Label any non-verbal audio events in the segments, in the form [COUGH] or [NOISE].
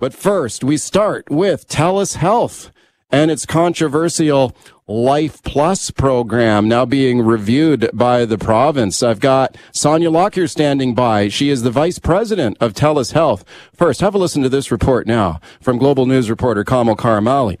But first, we start with TELUS Health and its controversial Life Plus program now being reviewed by the province. I've got Sonya Lockyer standing by. She is the vice president of TELUS Health. First, have a listen to this report now from Global News reporter Kamil Karamali.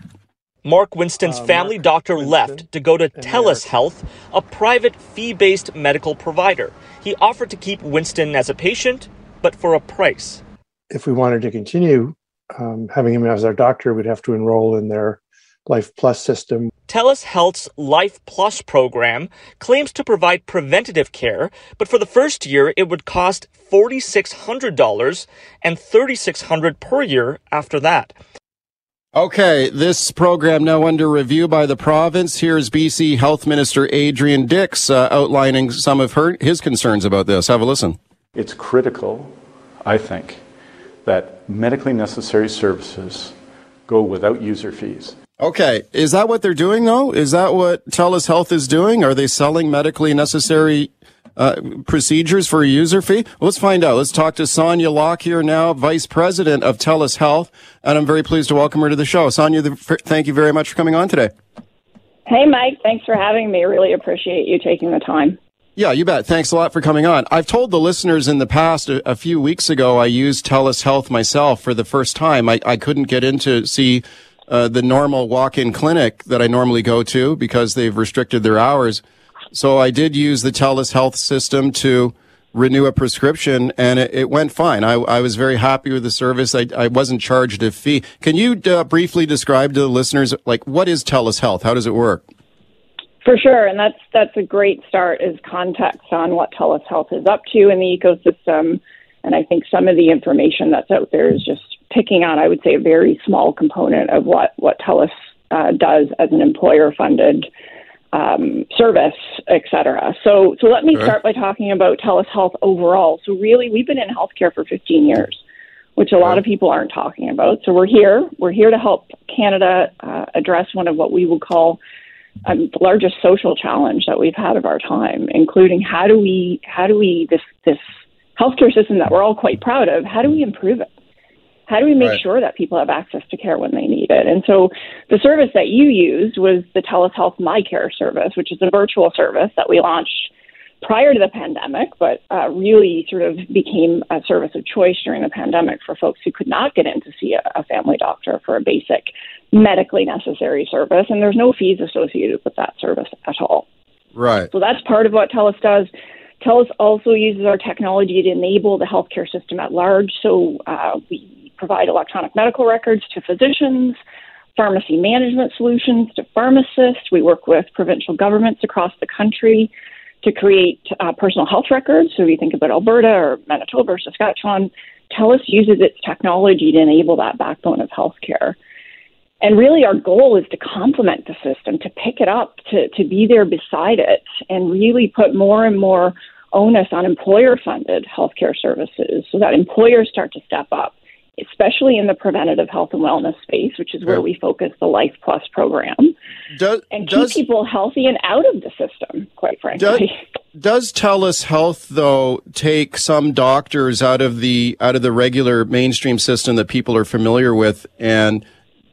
Mark Winston's uh, family Mark doctor Winston left to go to TELUS Health, a private fee based medical provider. He offered to keep Winston as a patient, but for a price. If we wanted to continue um, having him as our doctor, we'd have to enroll in their Life Plus system. TELUS Health's Life Plus program claims to provide preventative care, but for the first year it would cost $4,600 and $3,600 per year after that. Okay, this program now under review by the province. Here's BC Health Minister Adrian Dix uh, outlining some of her his concerns about this. Have a listen. It's critical, I think, that medically necessary services go without user fees. Okay, is that what they're doing though? Is that what TELUS Health is doing? Are they selling medically necessary uh, procedures for a user fee? Let's find out. Let's talk to Sonya Lockyer now, Vice President of TELUS Health, and I'm very pleased to welcome her to the show. Sonya, thank you very much for coming on today. Hey, Mike. Thanks for having me. Really appreciate you taking the time. Yeah, you bet. Thanks a lot for coming on. I've told the listeners in the past, a, a few weeks ago, I used TELUS Health myself for the first time. I, I couldn't get in to see uh, the normal walk-in clinic that I normally go to because they've restricted their hours. So I did use the TELUS Health system to renew a prescription and it, it went fine. I, I, was very happy with the service. I, I wasn't charged a fee. Can you uh, briefly describe to the listeners, like, what is TELUS Health? How does it work? For sure, and that's that's a great start is context on what TELUS Health is up to in the ecosystem, and I think some of the information that's out there is just picking on, I would say, a very small component of what what TELUS uh, does as an employer-funded um, service, et cetera. So, so let me start by talking about TELUS Health overall. So, really, we've been in healthcare for 15 years, which a lot of people aren't talking about. So, we're here. We're here to help Canada uh, address one of what we would call um, the largest social challenge that we've had of our time, including how do we how do we this this healthcare system that we're all quite proud of, how do we improve it? How do we make right. sure that people have access to care when they need it? And so the service that you used was the TELUS Health My Care service, which is a virtual service that we launched prior to the pandemic, but uh, really sort of became a service of choice during the pandemic for folks who could not get in to see a, a family doctor for a basic medically necessary service. And there's no fees associated with that service at all. Right. So that's part of what TELUS does. TELUS also uses our technology to enable the healthcare system at large. So uh, we provide electronic medical records to physicians, pharmacy management solutions to pharmacists. We work with provincial governments across the country to create uh, personal health records. So if you think about Alberta or Manitoba or Saskatchewan, TELUS uses its technology to enable that backbone of healthcare. And really, our goal is to complement the system, to pick it up, to, to be there beside it, and really put more and more onus on employer funded healthcare services so that employers start to step up especially in the preventative health and wellness space, which is where we focus the Life Plus program, does, and keep does, people healthy and out of the system. Quite frankly, does, does TELUS Health though take some doctors out of the out of the regular mainstream system that people are familiar with and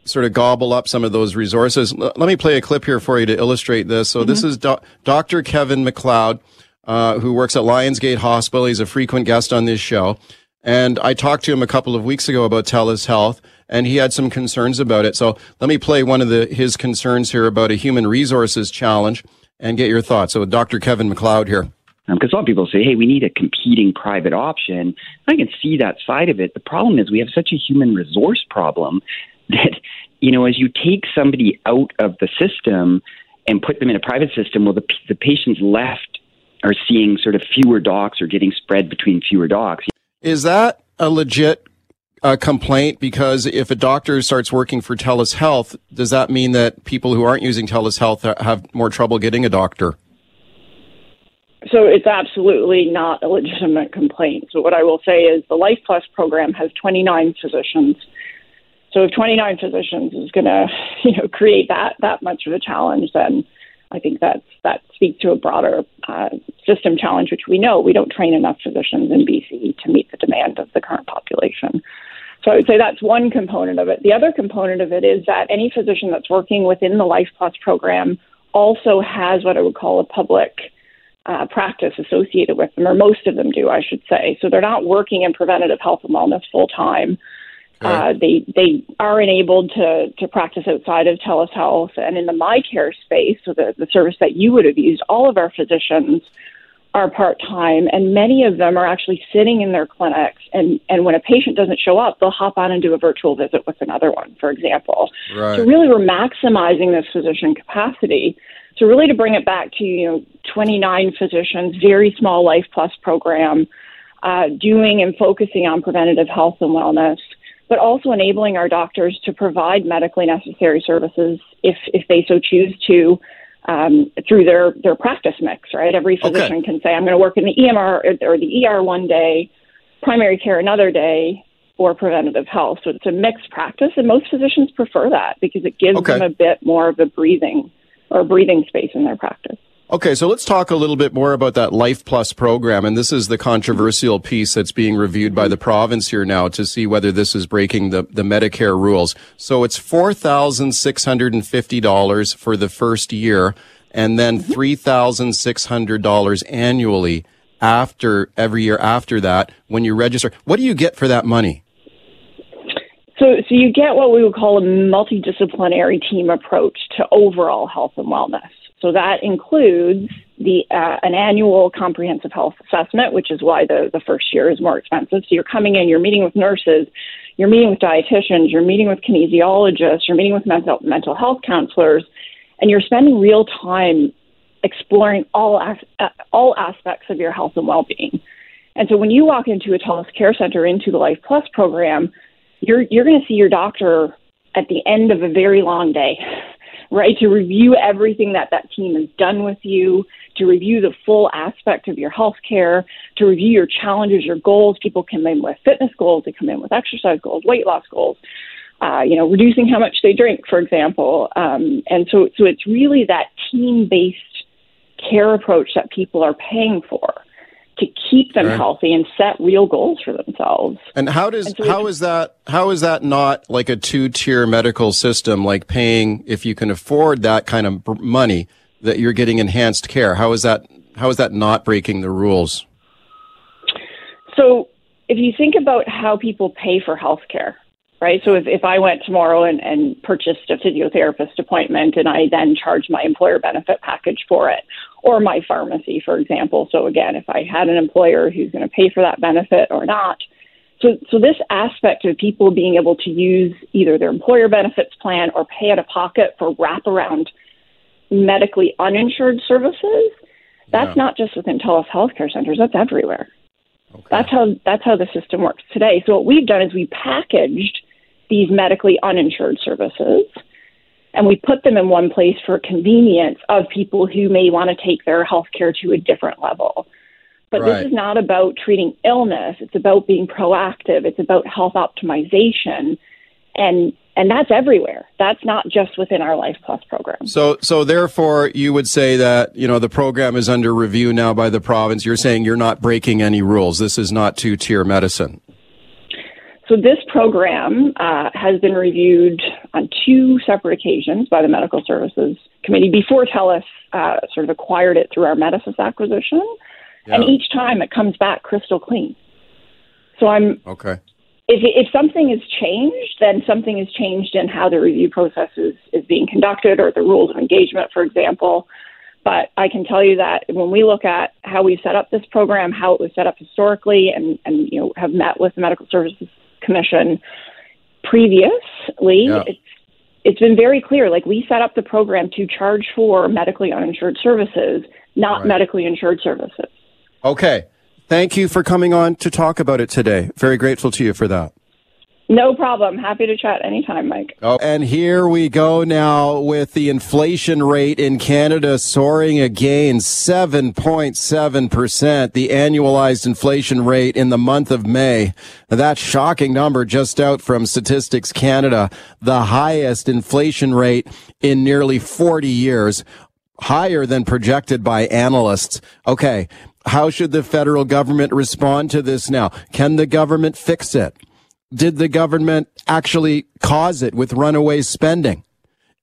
sort of gobble up some of those resources? Let me play a clip here for you to illustrate this. So mm-hmm. this is Do- Dr. Kevin McLeod. Uh, who works at Lionsgate Hospital. He's a frequent guest on this show. And I talked to him a couple of weeks ago about TELUS Health, and he had some concerns about it. So let me play one of the, his concerns here about a human resources challenge and get your thoughts. So Dr. Kevin McLeod here. Because um, a lot of people say, hey, we need a competing private option. I can see that side of it. The problem is we have such a human resource problem that, you know, as you take somebody out of the system and put them in a private system, well, the, the patients left are seeing sort of fewer docs or getting spread between fewer docs. Is that a legit a complaint? Because if a doctor starts working for TELUS Health, does that mean that people who aren't using TELUS Health have more trouble getting a doctor? So it's absolutely not a legitimate complaint. So what I will say is the Life Plus program has 29 physicians. So if 29 physicians is going [LAUGHS] to, you know, create that that much of a challenge, then I think that's that speaks to a broader uh, system challenge, which we know we don't train enough physicians in BC to meet the demand of the current population. So I would say that's one component of it. The other component of it is that any physician that's working within the Life Plus program also has what I would call a public uh, practice associated with them, or most of them do, I should say. So they're not working in preventative health and wellness full time. Uh, they they are enabled to to practice outside of TELUS Health and in the MyCare space, so the, the service that you would have used. All of our physicians are part time, and many of them are actually sitting in their clinics. And and when a patient doesn't show up, they'll hop on and do a virtual visit with another one, for example. Right. So really, we're maximizing this physician capacity. So really, to bring it back to you know 29 physicians, very small Life Plus program, uh, doing and focusing on preventative health and wellness but also enabling our doctors to provide medically necessary services if, if they so choose to um, through their, their practice mix, right? Every physician Okay. can say, I'm going to work in the EMR or the ER one day, primary care another day, or preventative health. So it's a mixed practice, and most physicians prefer that because it gives Okay. them a bit more of a breathing or breathing space in their practice. Okay, so let's talk a little bit more about that Life Plus program. And this is the controversial piece that's being reviewed by the province here now to see whether this is breaking the, the Medicare rules. So it's $4,650 for the first year and then mm-hmm. $3,600 annually after every year after that when you register. What do you get for that money? So, so you get what we would call a multidisciplinary team approach to overall health and wellness. So that includes the uh, an annual comprehensive health assessment, which is why the, the first year is more expensive. So you're coming in, you're meeting with nurses, you're meeting with dietitians, you're meeting with kinesiologists, you're meeting with mental mental health counselors, and you're spending real time exploring all as, uh, all aspects of your health and well-being. And so when you walk into a TELUS Care Center into the Life Plus program, you're you're going to see your doctor at the end of a very long day, right? To review everything that that team has done with you, to review the full aspect of your health care, to review your challenges, your goals. People come in with fitness goals, they come in with exercise goals, weight loss goals. Uh, you know, reducing how much they drink, for example, um, and so so it's really that team-based care approach that people are paying for to keep them Right. healthy and set real goals for themselves. And how does And so how is that how is that not like a two tier medical system like paying if you can afford that kind of money that you're getting enhanced care? How is that how is that not breaking the rules? So if you think about how people pay for healthcare, right? So if, if I went tomorrow and, and purchased a physiotherapist appointment and I then charged my employer benefit package for it, or my pharmacy, for example. So again, if I had an employer who's going to pay for that benefit or not. So, so this aspect of people being able to use either their employer benefits plan or pay out of pocket for wraparound medically uninsured services, that's Yeah. not just within TELUS healthcare centers, that's everywhere. Okay. That's how that's how the system works today. So what we've done is we packaged these medically uninsured services and we put them in one place for convenience of people who may want to take their health care to a different level. But Right. this is not about treating illness. It's about being proactive. It's about health optimization. And and that's everywhere. That's not just within our Life Plus program. So so therefore you would say that, you know, the program is under review now by the province. You're saying you're not breaking any rules. This is not two tier medicine. So this program uh, has been reviewed on two separate occasions by the Medical Services Committee before TELUS uh, sort of acquired it through our Medisys acquisition, and each time it comes back crystal clean. So I'm Okay. if if something has changed, then something has changed in how the review process is, is being conducted or the rules of engagement, for example. But I can tell you that when we look at how we set up this program, how it was set up historically, and, and you know have met with the Medical Services Commission previously, Yeah. it's it's been very clear. Like we set up the program to charge for medically uninsured services, not Right. medically insured services. Okay. Thank you for coming on to talk about it today. Very grateful to you for that. No problem. Happy to chat anytime, Mike. Oh, and here we go now with the inflation rate in Canada soaring again, 7.7%, the annualized inflation rate in the month of May. That shocking number just out from Statistics Canada, the highest inflation rate in nearly 40 years, higher than projected by analysts. Okay. How should the federal government respond to this now? Can the government fix it? Did the government actually cause it with runaway spending?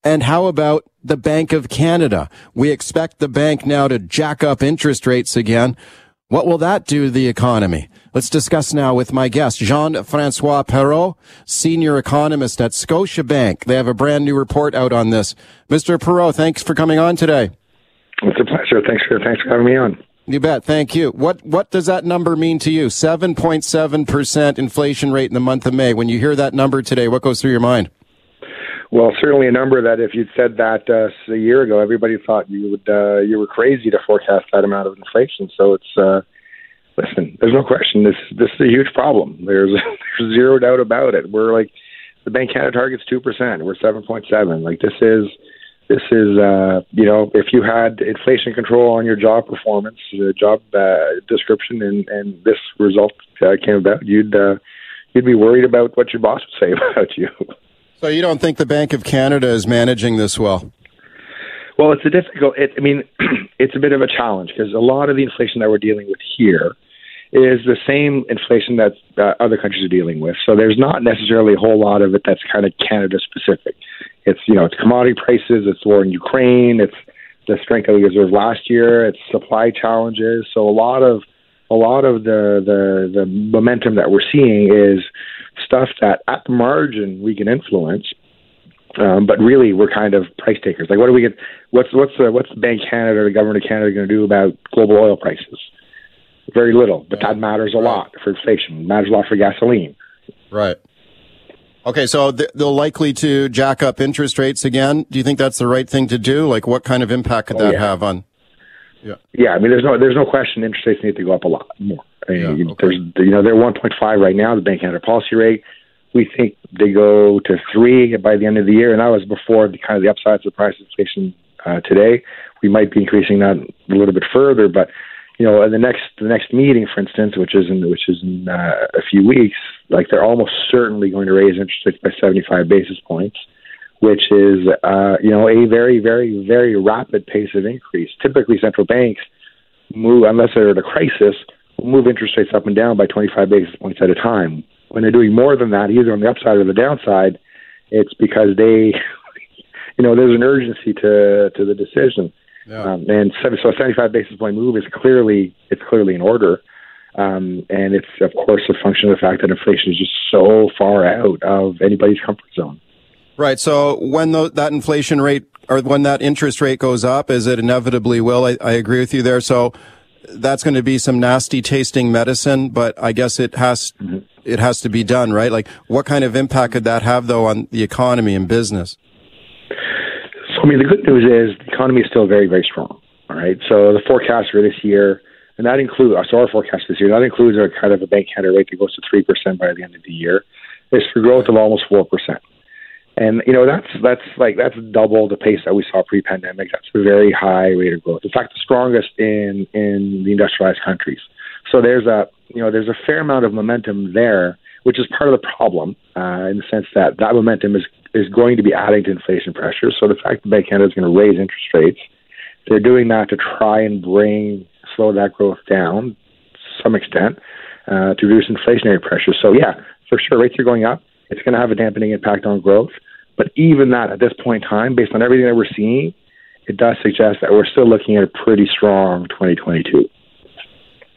And how about the Bank of Canada? We expect the bank now to jack up interest rates again. What will that do to the economy? Let's discuss now with my guest, Jean-Francois Perrault, senior economist at Scotiabank. They have a brand new report out on this. Mr. Perrault, thanks for coming on today. It's a pleasure. Thanks for thanks for having me on. You bet. Thank you. What what does that number mean to you? Seven point seven percent inflation rate in the month of May. When you hear that number today, what goes through your mind? Well, certainly a number that if you'd said that uh, a year ago, everybody thought you would uh, you were crazy to forecast that amount of inflation. So it's uh, listen, there's no question this this is a huge problem. There's [LAUGHS] there's zero doubt about it. We're like the Bank Canada target's two percent. We're seven point seven. Like this is this is, uh, you know, if you had inflation control on your job performance, uh, job uh, description, and, and this result uh, came about, you'd uh, you'd be worried about what your boss would say [LAUGHS] about you. So you don't think the Bank of Canada is managing this well? Well, it's a difficult. It, I mean, [CLEARS THROAT] it's a bit of a challenge because a lot of the inflation that we're dealing with here is the same inflation that uh, other countries are dealing with. So there's not necessarily a whole lot of it that's kind of Canada specific. It's you know it's commodity prices, it's war in Ukraine, it's the strength of the reserve last year, it's supply challenges. So a lot of a lot of the the the momentum that we're seeing is stuff that at the margin we can influence, um, but really we're kind of price takers. Like what do we get? What's what's the what's Bank Canada, the government of Canada going to do about global oil prices? Very little, but that matters a lot for inflation. It matters a lot for gasoline. Right. Okay, so they're likely to jack up interest rates again. Do you think that's the right thing to do? Like, what kind of impact could oh, that yeah. have on? Yeah. Yeah, I mean, there's no there's no question interest rates need to go up a lot more. I mean, yeah, okay. there's you know they're 1.5 right now, the Bank of Canada policy rate. We think they go to three by the end of the year, and that was before the kind of the upside of price inflation uh, today. We might be increasing that a little bit further, but you know, in the next the next meeting, for instance, which is in which is in uh, a few weeks, like they're almost certainly going to raise interest rates by 75 basis points, which is uh, you know a very very very rapid pace of increase. Typically, central banks move unless they're at a crisis, move interest rates up and down by 25 basis points at a time. When they're doing more than that, either on the upside or the downside, it's because they, [LAUGHS] you know, there's an urgency to to the decision. Yeah. Um, and so, so a 75 basis point move is clearly it's clearly in order. Um, and it's of course a function of the fact that inflation is just so far out of anybody's comfort zone. Right. So when the, that inflation rate or when that interest rate goes up, as it inevitably will, I, I agree with you there. So that's going to be some nasty tasting medicine, but I guess it has mm-hmm. it has to be done, right? Like, what kind of impact could that have though on the economy and business? I mean, the good news is the economy is still very, very strong. All right. So the forecast for this year, and that includes so our forecast this year, that includes a kind of a bank Canada rate that goes to three percent by the end of the year, is for growth of almost four percent. And you know that's that's like that's double the pace that we saw pre-pandemic. That's a very high rate of growth. In fact, the strongest in in the industrialized countries. So there's a you know there's a fair amount of momentum there, which is part of the problem uh, in the sense that that momentum is is going to be adding to inflation pressure. So the fact that Bank Canada is going to raise interest rates, they're doing that to try and bring slow that growth down to some extent uh, to reduce inflationary pressure. So yeah, for sure, rates are going up. It's going to have a dampening impact on growth. But even that, at this point in time, based on everything that we're seeing, it does suggest that we're still looking at a pretty strong 2022.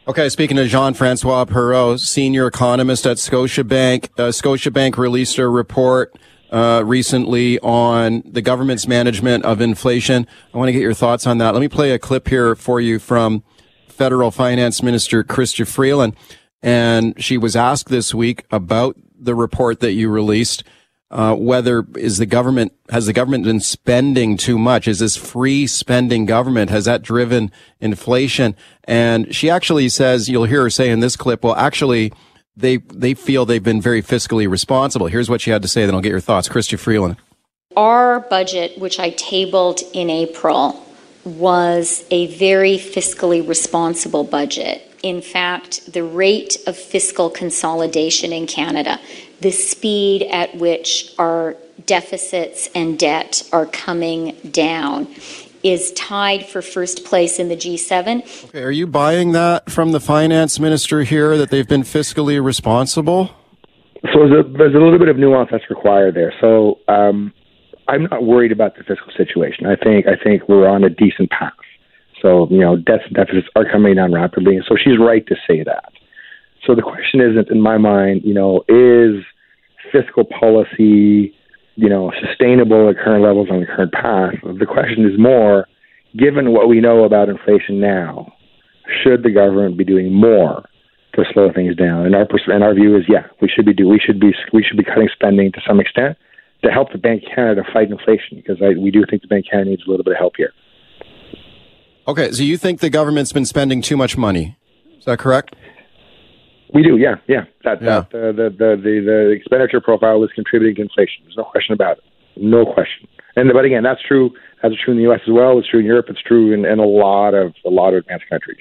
Okay, speaking to Jean-Francois Perrault, senior economist at Scotiabank. Uh, Scotiabank released a report uh, recently on the government's management of inflation. I want to get your thoughts on that. Let me play a clip here for you from Federal Finance Minister Chrystia Freeland. And she was asked this week about the report that you released. Uh, whether is the government has the government been spending too much? Is this free spending government has that driven inflation? And she actually says you'll hear her say in this clip, well, actually, they they feel they've been very fiscally responsible. Here's what she had to say. Then I'll get your thoughts, Chrystia Freeland. Our budget, which I tabled in April, was a very fiscally responsible budget. In fact, the rate of fiscal consolidation in Canada, the speed at which our deficits and debt are coming down, is tied for first place in the G7. Okay, are you buying that from the finance minister here that they've been fiscally responsible? So there's a, there's a little bit of nuance that's required there. So um, I'm not worried about the fiscal situation. I think I think we're on a decent path. So you know, debts and deficits are coming down rapidly. So she's right to say that. So the question isn't, in my mind, you know, is fiscal policy, you know, sustainable at current levels on the current path? The question is more, given what we know about inflation now, should the government be doing more to slow things down? And our and our view is, yeah, we should be do we should be we should be cutting spending to some extent to help the Bank of Canada fight inflation because I, we do think the Bank of Canada needs a little bit of help here. Okay, so you think the government's been spending too much money? Is that correct? We do, yeah, yeah. That, yeah. that uh, the, the the the expenditure profile is contributing to inflation. There's no question about it. No question. And but again, that's true. That's true in the U.S. as well. It's true in Europe. It's true in, in a lot of a lot of advanced countries.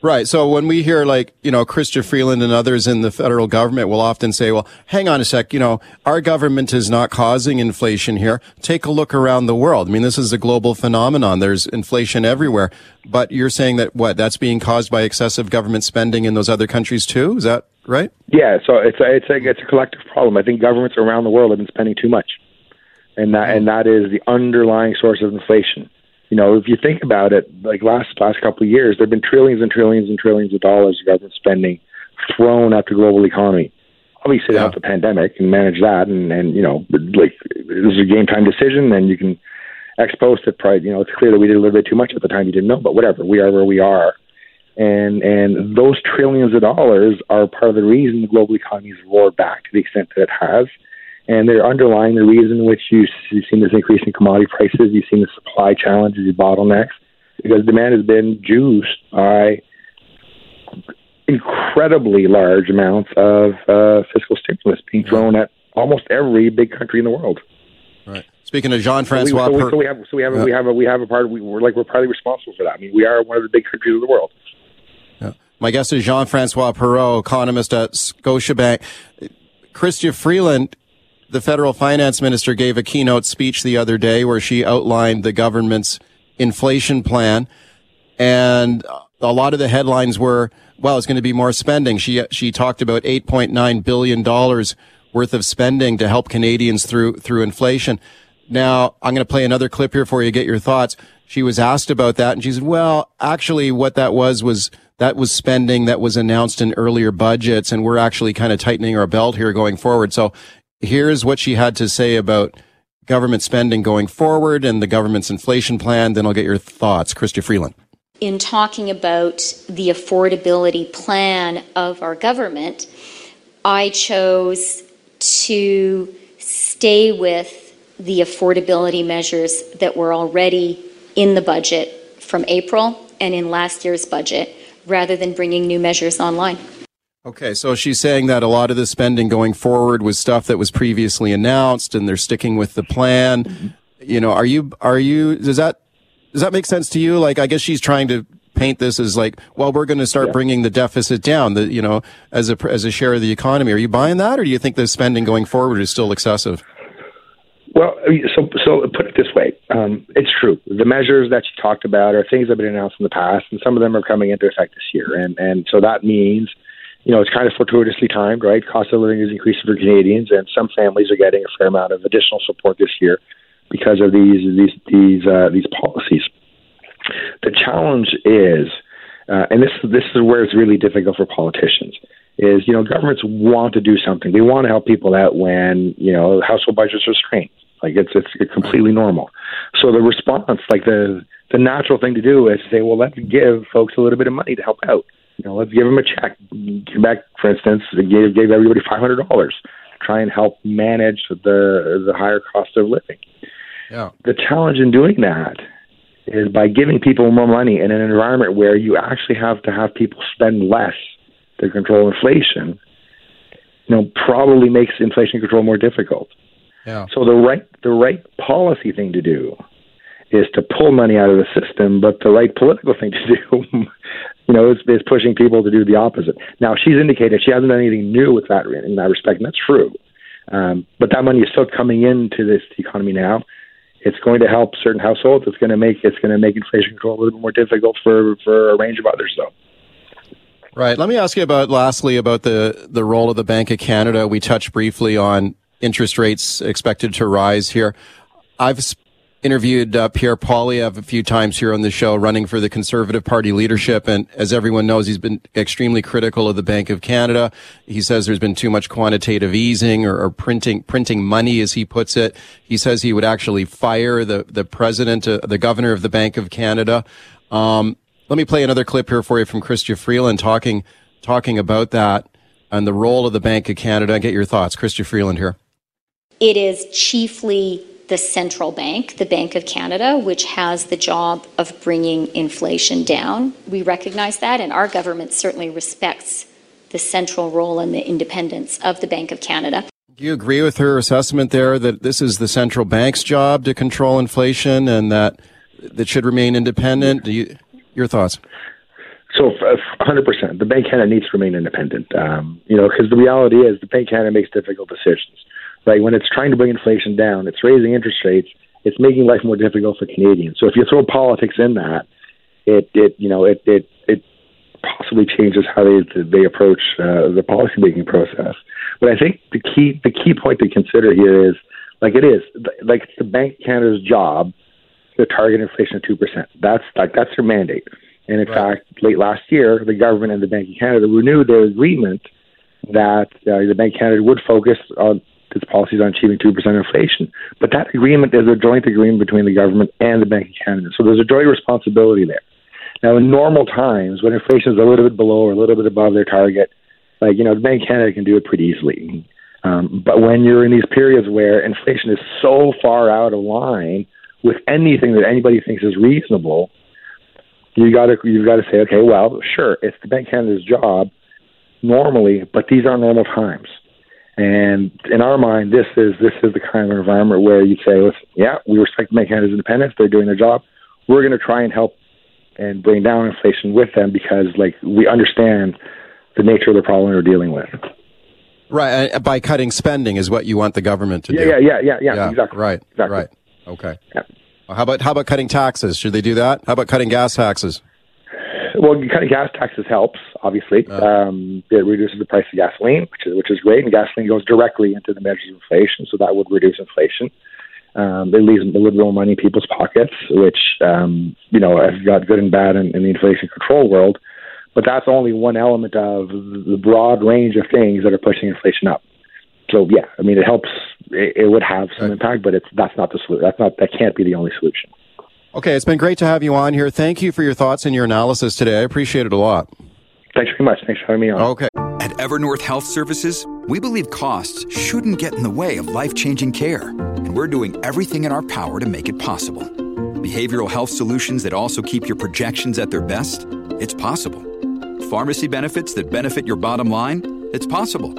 Right. So when we hear like, you know, Chrystia Freeland and others in the federal government will often say, well, hang on a sec, you know, our government is not causing inflation here. Take a look around the world. I mean, this is a global phenomenon. There's inflation everywhere. But you're saying that what? That's being caused by excessive government spending in those other countries too? Is that right? Yeah. So it's a, it's a, it's a collective problem. I think governments around the world have been spending too much. And that, and that is the underlying source of inflation you know, if you think about it, like last last couple of years, there have been trillions and trillions and trillions of dollars of government spending thrown at the global economy. Obviously, yeah. they have the pandemic and manage that, and and you know, like this is a game time decision, and you can expose it. Probably, you know, it's clear that we did a little bit too much at the time. You didn't know, but whatever. We are where we are, and and those trillions of dollars are part of the reason the global economy has roared back to the extent that it has and they're underlying the reason which you, you've seen this increase in commodity prices, you've seen the supply challenges, the bottlenecks, because demand has been juiced by incredibly large amounts of uh, fiscal stimulus being thrown at almost every big country in the world. Right. Speaking of Jean Francois, so, so, so, we have so we have yeah. we have a, we have a part we, we're like we're partly responsible for that. I mean, we are one of the big countries of the world. Yeah. My guest is Jean Francois Perrault, economist at Scotiabank. Chrystia Freeland the federal finance minister gave a keynote speech the other day where she outlined the government's inflation plan. And a lot of the headlines were, well, it's going to be more spending. She, she talked about $8.9 billion worth of spending to help Canadians through, through inflation. Now, I'm going to play another clip here for you, get your thoughts. She was asked about that and she said, well, actually what that was was that was spending that was announced in earlier budgets and we're actually kind of tightening our belt here going forward. So here's what she had to say about government spending going forward and the government's inflation plan. Then I'll get your thoughts. Chrystia Freeland. In talking about the affordability plan of our government, I chose to stay with the affordability measures that were already in the budget from April and in last year's budget rather than bringing new measures online. Okay, so she's saying that a lot of the spending going forward was stuff that was previously announced, and they're sticking with the plan. You know, are you are you does that does that make sense to you? Like, I guess she's trying to paint this as like, well, we're going to start yeah. bringing the deficit down, the you know, as a as a share of the economy. Are you buying that, or do you think the spending going forward is still excessive? Well, so so put it this way, um, it's true. The measures that you talked about are things that have been announced in the past, and some of them are coming into effect this year, and and so that means you know, it's kind of fortuitously timed, right? Cost of living is increasing for Canadians, and some families are getting a fair amount of additional support this year because of these these these uh, these policies. The challenge is, uh, and this this is where it's really difficult for politicians. Is you know governments want to do something. They want to help people out when you know household budgets are strained. Like it's it's completely normal. So the response, like the the natural thing to do, is say, well, let's give folks a little bit of money to help out you know, let's give them a check. Quebec, for instance, gave gave everybody five hundred dollars to try and help manage the the higher cost of living. Yeah. The challenge in doing that is by giving people more money in an environment where you actually have to have people spend less to control inflation. you know, probably makes inflation control more difficult. Yeah. So the right the right policy thing to do is to pull money out of the system, but the right political thing to do, [LAUGHS] you know, is, is pushing people to do the opposite. Now she's indicated she hasn't done anything new with that in that respect, and that's true. Um, but that money is still coming into this economy now. It's going to help certain households. It's going to make it's going to make inflation control a little bit more difficult for for a range of others, though. Right. Let me ask you about lastly about the the role of the Bank of Canada. We touched briefly on interest rates expected to rise here. I've interviewed uh, Pierre Poilievre a few times here on the show, running for the Conservative Party leadership. And as everyone knows, he's been extremely critical of the Bank of Canada. He says there's been too much quantitative easing or, or printing printing money, as he puts it. He says he would actually fire the the president, uh, the governor of the Bank of Canada. Um, let me play another clip here for you from Chrystia Freeland talking talking about that and the role of the Bank of Canada. Get your thoughts, Chrystia Freeland here. It is chiefly the central bank, the Bank of Canada, which has the job of bringing inflation down. We recognize that, and our government certainly respects the central role and the independence of the Bank of Canada. Do you agree with her assessment there that this is the central bank's job to control inflation and that that should remain independent? Do you, your thoughts? So, 100%. The Bank of Canada needs to remain independent. Um, you know, because the reality is the Bank of Canada makes difficult decisions right? When it's trying to bring inflation down, it's raising interest rates, it's making life more difficult for Canadians. So if you throw politics in that, it it you know it it it possibly changes how they they approach uh, the policy making process. But I think the key the key point to consider here is like it is like it's the Bank of Canada's job to target inflation at two percent. That's like that's their mandate. And in right. fact, late last year, the government and the Bank of Canada renewed their agreement that uh, the Bank of Canada would focus on its policies on achieving 2% inflation. But that agreement is a joint agreement between the government and the Bank of Canada. So there's a joint responsibility there. Now, in normal times, when inflation is a little bit below or a little bit above their target, like, you know, the Bank of Canada can do it pretty easily. Um, but when you're in these periods where inflation is so far out of line with anything that anybody thinks is reasonable, you got to you've got to say, okay, well, sure, it's the Bank of Canada's job normally, but these are normal times. And in our mind, this is this is the kind of environment where you say, Listen, yeah, we respect Bank Canada's independence; they're doing their job. We're going to try and help and bring down inflation with them because, like, we understand the nature of the problem we're dealing with. Right, uh, by cutting spending is what you want the government to yeah, do. Yeah, yeah, yeah, yeah, yeah. Exactly. Right. Exactly. Right. Okay. Yeah. How about how about cutting taxes? Should they do that? How about cutting gas taxes? Well, cutting gas taxes helps. Obviously, uh, um, it reduces the price of gasoline, which is which is great, and gasoline goes directly into the measures of inflation, so that would reduce inflation. Um, it leaves a little more money in people's pockets, which um, you know has got good and bad in, in the inflation control world. But that's only one element of the broad range of things that are pushing inflation up. So yeah, I mean it helps. It, it would have some impact, but it's that's not the solution. That's not that can't be the only solution. Okay, it's been great to have you on here. Thank you for your thoughts and your analysis today. I appreciate it a lot. Thanks very much. Thanks for having me on. Okay. At Evernorth Health Services, we believe costs shouldn't get in the way of life changing care, and we're doing everything in our power to make it possible. Behavioral health solutions that also keep your projections at their best? It's possible. Pharmacy benefits that benefit your bottom line? It's possible.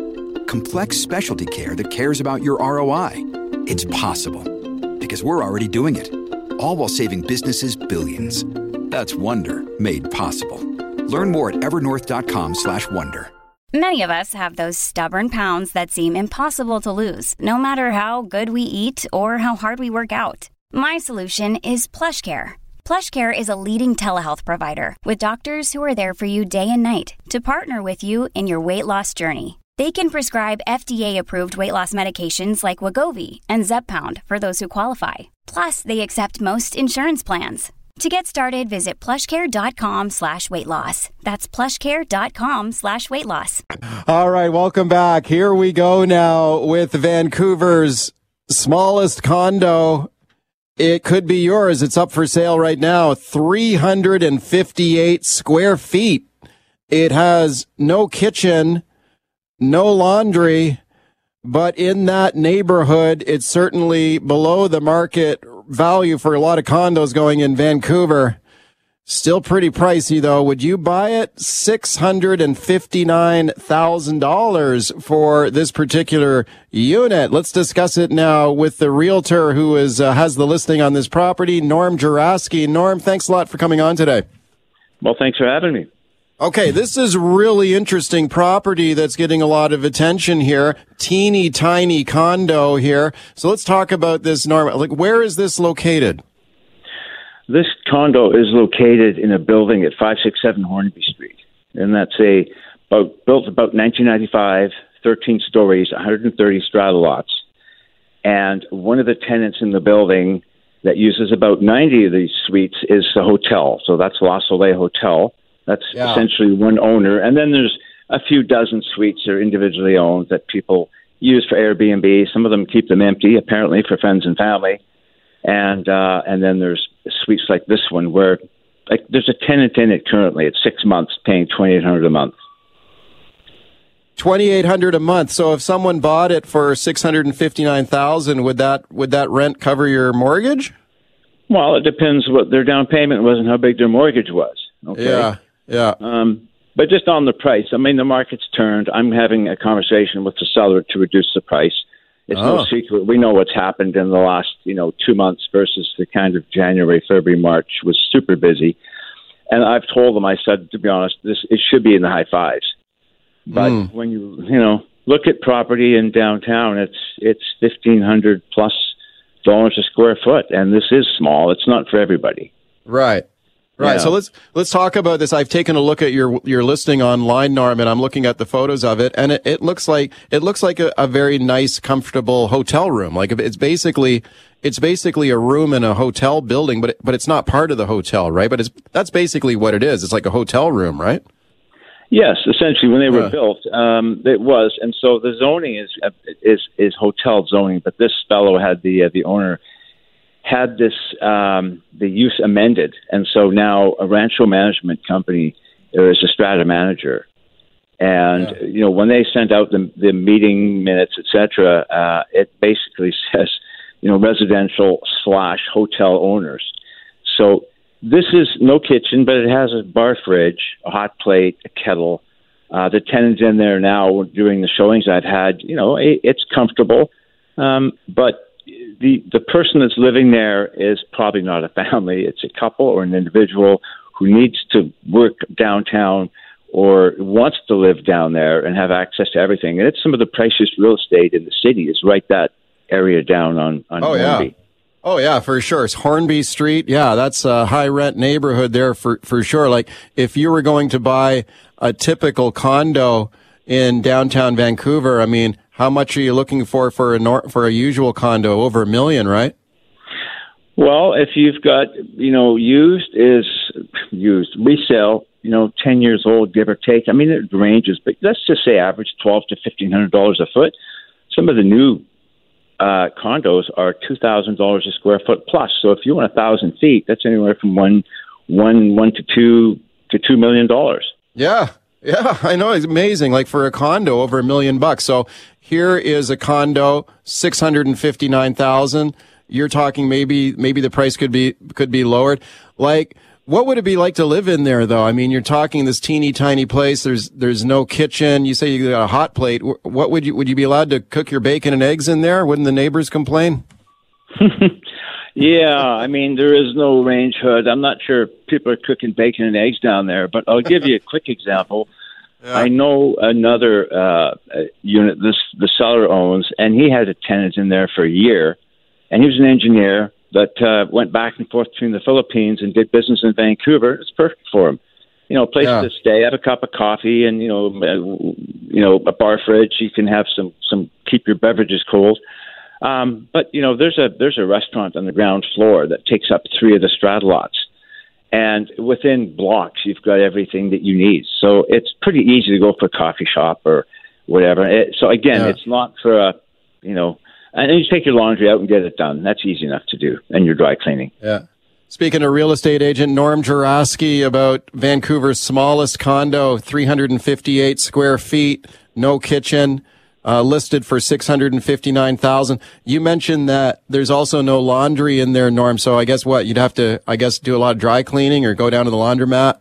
Complex specialty care that cares about your ROI? It's possible. Because we're already doing it all while saving businesses billions. That's Wonder made possible. Learn more at evernorth.com/wonder. Many of us have those stubborn pounds that seem impossible to lose, no matter how good we eat or how hard we work out. My solution is PlushCare. PlushCare is a leading telehealth provider with doctors who are there for you day and night to partner with you in your weight loss journey. They can prescribe FDA-approved weight loss medications like Wegovy and Zepbound for those who qualify Plus, they accept most insurance plans. To get started, visit plushcare.com slash weight loss. That's plushcare.com slash weight loss. All right, welcome back. Here we go now with Vancouver's smallest condo. It could be yours. It's up for sale right now. 358 square feet. It has no kitchen, no laundry, but in that neighborhood, it's certainly below the market value for a lot of condos going in Vancouver. Still pretty pricey though. Would you buy it? Six hundred and fifty-nine thousand dollars for this particular unit. Let's discuss it now with the realtor who is uh, has the listing on this property, Norm Juraski. Norm, thanks a lot for coming on today. Well, thanks for having me. Okay, hmm. this is really interesting property that's getting a lot of attention here. Teeny tiny condo here. So let's talk about this, Norm. Like, where is this located? This condo is located in a building at 567 Hornby Street, and that's a about, built about 1995, 13 stories, 130 strata lots. And one of the tenants in the building that uses about 90 of these suites is the hotel. So that's La Soleil Hotel. That's yeah. essentially one owner. And then there's a few dozen suites that are individually owned that people use for Airbnb. Some of them keep them empty, apparently, for friends and family. And uh, and then there's suites like this one where like there's a tenant in it currently at six months paying twenty eight hundred a month. Twenty eight hundred a month. So if someone bought it for six hundred and fifty nine thousand, would that would that rent cover your mortgage? Well, it depends what their down payment was and how big their mortgage was. Okay. Yeah. Yeah. Um, but just on the price, I mean, the market's turned. I'm having a conversation with the seller to reduce the price. It's oh. no secret. We know what's happened in the last, you know, two months versus the kind of January, February, March was super busy. And I've told them, I said, to be honest, this it should be in the high fives. But mm. when you, you know, look at property in downtown, it's it's fifteen hundred plus dollars a square foot, and this is small. It's not for everybody. Right. Right. Yeah. So let's let's talk about this. I've taken a look at your your listing online, Norm, and I'm looking at the photos of it, and it, it looks like it looks like a, a, very nice, comfortable hotel room. Like it's basically it's basically a room in a hotel building, but it, but it's not part of the hotel, right? But it's that's basically what it is. It's like a hotel room, right? Yes, essentially, when they were built, um, it was, and so the zoning is is is hotel zoning. But this fellow had the uh, the owner had this um, the use amended, and so now a Rancho Management Company there is a strata manager, and yeah. you know when they sent out the the meeting minutes, etc., uh, it basically [LAUGHS] says you know residential slash hotel owners. So this is no kitchen, but it has a bar fridge, a hot plate, a kettle. Uh, the tenants in there now during the showings I've had, you know, it, it's comfortable, um, but the the person that's living there is probably not a family. It's a couple or an individual who needs to work downtown or wants to live down there and have access to everything. And it's some of the priciest real estate in the city is right that area down on on oh, Hornby. Yeah. Oh yeah, for sure. It's Hornby Street. Yeah, that's a high rent neighborhood there for for sure. Like if you were going to buy a typical condo in downtown Vancouver, I mean, how much are you looking for for a nor- for a usual condo? Over a million, right? Well, if you've got you know used is used resale, you know, ten years old, give or take. I mean, it ranges, but let's just say average twelve to fifteen hundred dollars a foot. Some of the new uh, condos are two thousand dollars a square foot plus. So if you want a thousand feet, that's anywhere from one one one to two to two million dollars. Yeah, yeah, I know. It's amazing. Like for a condo, over a million bucks. So here is a condo, six hundred and fifty nine thousand. You're talking maybe maybe the price could be could be lowered. Like, what would it be like to live in there, though? I mean, you're talking this teeny tiny place. There's there's no kitchen. You say you got a hot plate. What would you would you be allowed to cook your bacon and eggs in there? Wouldn't the neighbors complain? [LAUGHS] yeah, I mean there is no range hood. I'm not sure people are cooking bacon and eggs down there, but I'll give you a quick example. Yeah. I know another uh, unit this the seller owns, and he had a tenant in there for a year, and he was an engineer that uh, went back and forth between the Philippines and did business in Vancouver. It's perfect for him. You know, a place yeah. to stay, have a cup of coffee, and you know, uh, you know, a bar fridge. You can have some some keep your beverages cold. Um, but you know, there's a there's a restaurant on the ground floor that takes up three of the strata lots, and within blocks you've got everything that you need. So it's pretty easy to go for a coffee shop or whatever. It, so again, yeah. it's not for a you know, and you take your laundry out and get it done. That's easy enough to do, and your dry cleaning. Yeah. Speaking to real estate agent Norm Juraski about Vancouver's smallest condo, 358 square feet, no kitchen. Uh, listed for six hundred and fifty nine thousand. You mentioned that there's also no laundry in there, Norm. So I guess what you'd have to, I guess, do a lot of dry cleaning or go down to the laundromat.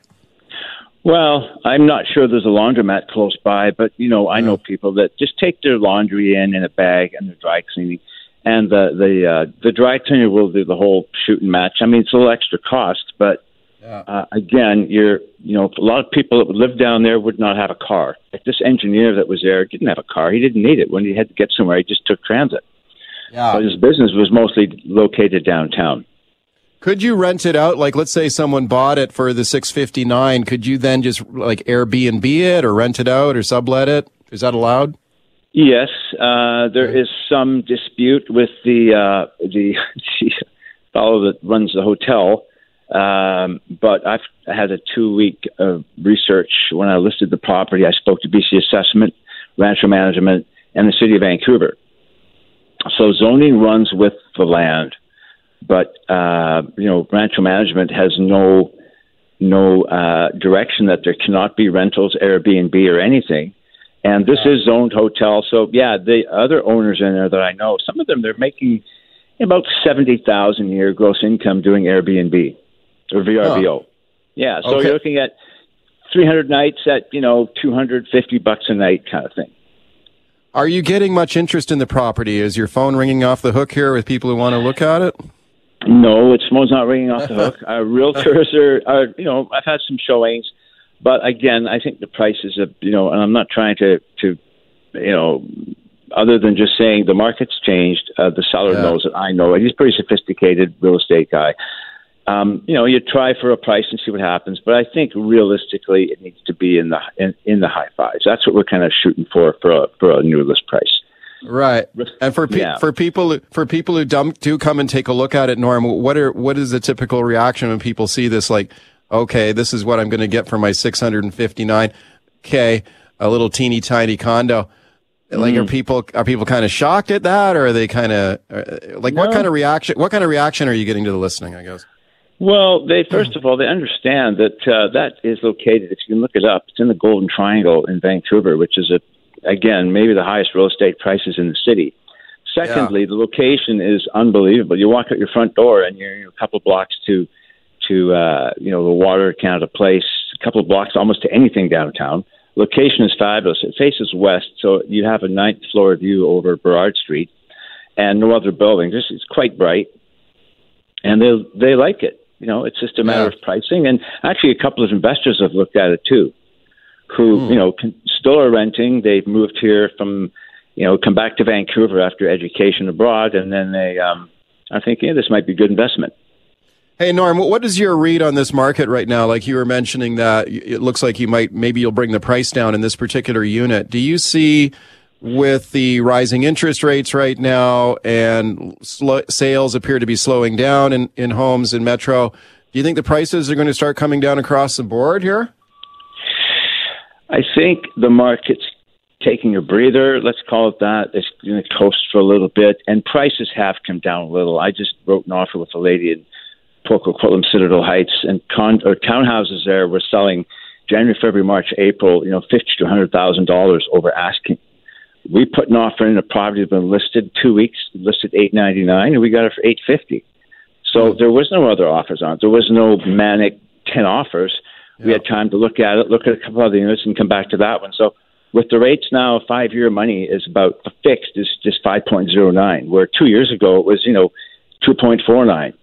Well, I'm not sure there's a laundromat close by, but you know, I know people that just take their laundry in in a bag and they're dry cleaning, and the the uh, the dry cleaner will do the whole shoot and match. I mean, it's a little extra cost, but uh, again, you're you know, a lot of people that would live down there would not have a car. Like this engineer that was there didn't have a car. He didn't need it when he had to get somewhere. He just took transit. Yeah. But his business was mostly located downtown. Could you rent it out? Like, let's say someone bought it for the 659. Could you then just like Airbnb it or rent it out or sublet it? Is that allowed? Yes, uh, there is some dispute with the uh, the, [LAUGHS] the fellow that runs the hotel. Um, but I've had a two week uh, research when I listed the property. I spoke to BC Assessment, Rancho Management, and the City of Vancouver. So zoning runs with the land, but uh, you know Rancho Management has no no uh, direction that there cannot be rentals, Airbnb, or anything. And this is zoned hotel, so yeah, the other owners in there that I know, some of them they're making about seventy thousand a year gross income doing Airbnb or VRBO. Yeah, so Okay. you're looking at 300 nights at you know 250 bucks a night kind of thing. Are you getting much interest in the property? Is your phone ringing off the hook here with people who want to look at it? No, its phone's not ringing off the hook. Our [LAUGHS] realtors are, are, you know, I've had some showings, but again, I think the prices of, you know, and I'm not trying to, to, you know, other than just saying the market's changed. Uh, the seller Yeah. knows that I know it. He's a pretty sophisticated real estate guy. Um, you know, you try for a price and see what happens, but I think realistically, it needs to be in the in, in the high fives. That's what we're kind of shooting for for a, for a new list price. Right. And for pe- Yeah. for people who- for people who dump, do come and take a look at it, Norm, what are what is the typical reaction when people see this? Like, okay, this is what I'm going to get for my 659 k, a little teeny tiny condo. Like, Mm. are people are people kind of shocked at that, or are they kind of like what kind of reaction? What kind of reaction are you getting to the listening? I guess. Well, they first of all they understand that uh, that is located. If you can look it up, it's in the Golden Triangle in Vancouver, which is a again maybe the highest real estate prices in the city. Secondly, the location is unbelievable. You walk out your front door and you're, you're a couple of blocks to to uh, you know the Water Canada Place, a couple of blocks almost to anything downtown. Location is fabulous. It faces west, so you have a ninth floor view over Burrard Street, and no other buildings. This is quite bright, and they they like it. You know, it's just a matter of pricing. And actually, a couple of investors have looked at it too, who you know can, still are renting. They've moved here from, you know, come back to Vancouver after education abroad, and then they um, are thinking, yeah, this might be a good investment. Hey Norm, what is your read on this market right now? Like you were mentioning that it looks like you might maybe you'll bring the price down in this particular unit. Do you see with the rising interest rates right now and sl- sales appear to be slowing down in, in homes in Metro? Do you think the prices are going to start coming down across the board here? I think the market's taking a breather. Let's call it that. It's going to coast for a little bit, and prices have come down a little. I just wrote an offer with a lady in Port Coquitlam, Citadel Heights, and con- or townhouses there were selling January, February, March, April. You know, fifty to hundred thousand dollars over asking. We put an offer in a property that's been listed two weeks, listed eight ninety nine, and we got it for eight fifty. So mm-hmm. there was no other offers on it. There was no manic ten offers. We had time to look at it, look at a couple other units, and come back to that one. So with the rates now, five year money is about fixed is just five point zero nine, where two years ago it was you know two point four nine.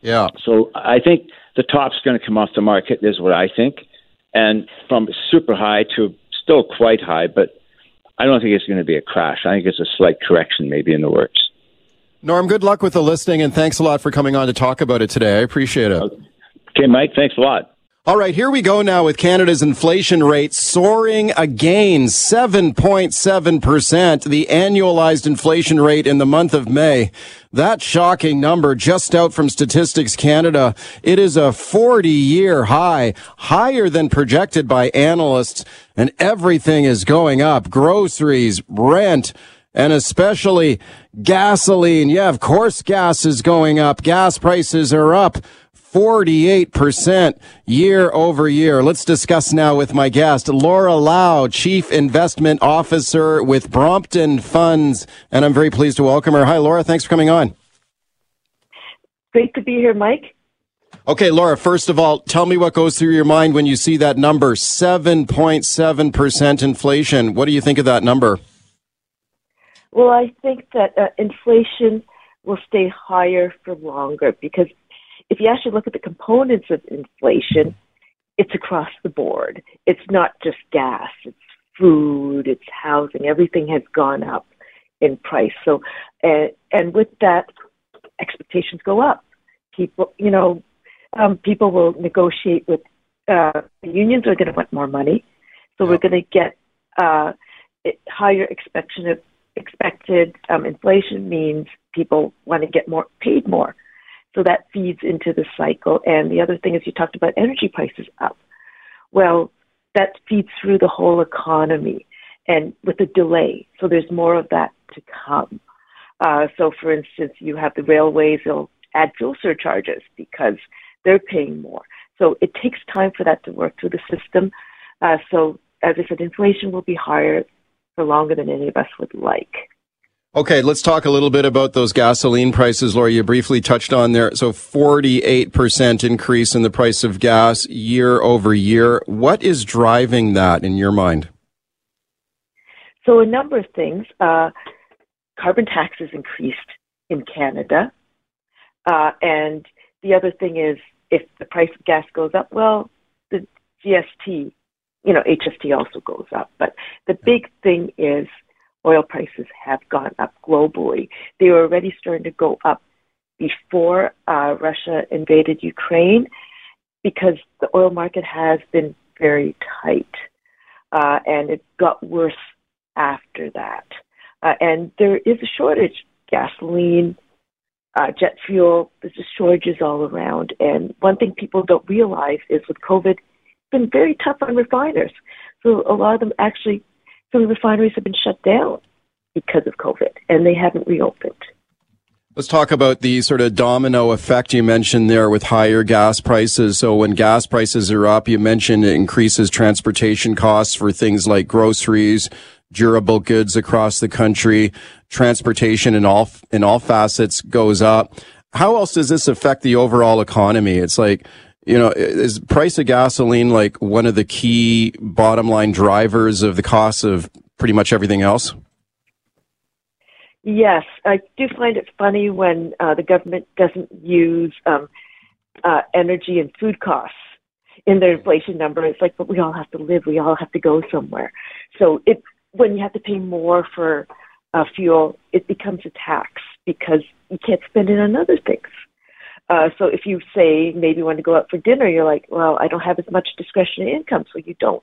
Yeah. So I think the top's going to come off the market is what I think, and from super high to still quite high, but I don't think it's going to be a crash. I think it's a slight correction maybe in the works. Norm, good luck with the listing and thanks a lot for coming on to talk about it today. I appreciate it. Okay, Mike, thanks a lot. All right, here we go now with Canada's inflation rate soaring again, 7.7%, the annualized inflation rate in the month of May. That shocking number just out from Statistics Canada. It is a 40 year high, higher than projected by analysts, and everything is going up. Groceries, rent, and especially gasoline. Yeah, of course gas is going up. Gas prices are up 48% year over year. Let's discuss now with my guest, Laura Lau, Chief Investment Officer with Brompton Funds. And I'm very pleased to welcome her. Hi, Laura. Thanks for coming on. Great to be here, Mike. Okay, Laura, first of all, tell me what goes through your mind when you see that number 7.7% inflation. What do you think of that number? Well, I think that uh, inflation will stay higher for longer because if you actually look at the components of inflation, it's across the board. It's not just gas, it's food, it's housing. Everything has gone up in price. So, uh, and with that, expectations go up. People, you know, um, people will negotiate with uh, the unions are going to want more money, so we're going to get uh, higher expectation of expected um, inflation means people want to get more paid more. So that feeds into the cycle. And the other thing is you talked about energy prices up. Well, that feeds through the whole economy and with a delay. So there's more of that to come. Uh, so for instance, you have the railways, they'll add fuel surcharges because they're paying more. So it takes time for that to work through the system. Uh, so as I said, inflation will be higher for longer than any of us would like. Okay, let's talk a little bit about those gasoline prices, Laura. You briefly touched on there. So 48% increase in the price of gas year over year. What is driving that in your mind? So a number of things. Uh, carbon taxes increased in Canada. Uh, and the other thing is if the price of gas goes up, well, the GST you know, HST also goes up. But the big thing is oil prices have gone up globally. They were already starting to go up before uh, Russia invaded Ukraine because the oil market has been very tight. Uh, and it got worse after that. Uh, and there is a shortage gasoline, uh, jet fuel, there's just shortages all around. And one thing people don't realize is with COVID, it's been very tough on refiners. So a lot of them actually, the refineries have been shut down because of COVID, and they haven't reopened. Let's talk about the sort of domino effect you mentioned there with higher gas prices. So when gas prices are up, you mentioned it increases transportation costs for things like groceries, durable goods across the country. Transportation in all, in all facets goes up. How else does this affect the overall economy? It's like, you know, is price of gasoline like one of the key bottom line drivers of the cost of pretty much everything else? Yes, I do find it funny when uh, the government doesn't use um, uh, energy and food costs in their inflation number. It's like, but we all have to live. We all have to go somewhere. So it when you have to pay more for uh, fuel, it becomes a tax because you can't spend it on other things. Uh, so if you say maybe you want to go out for dinner, you're like, well, I don't have as much discretionary income, so you don't.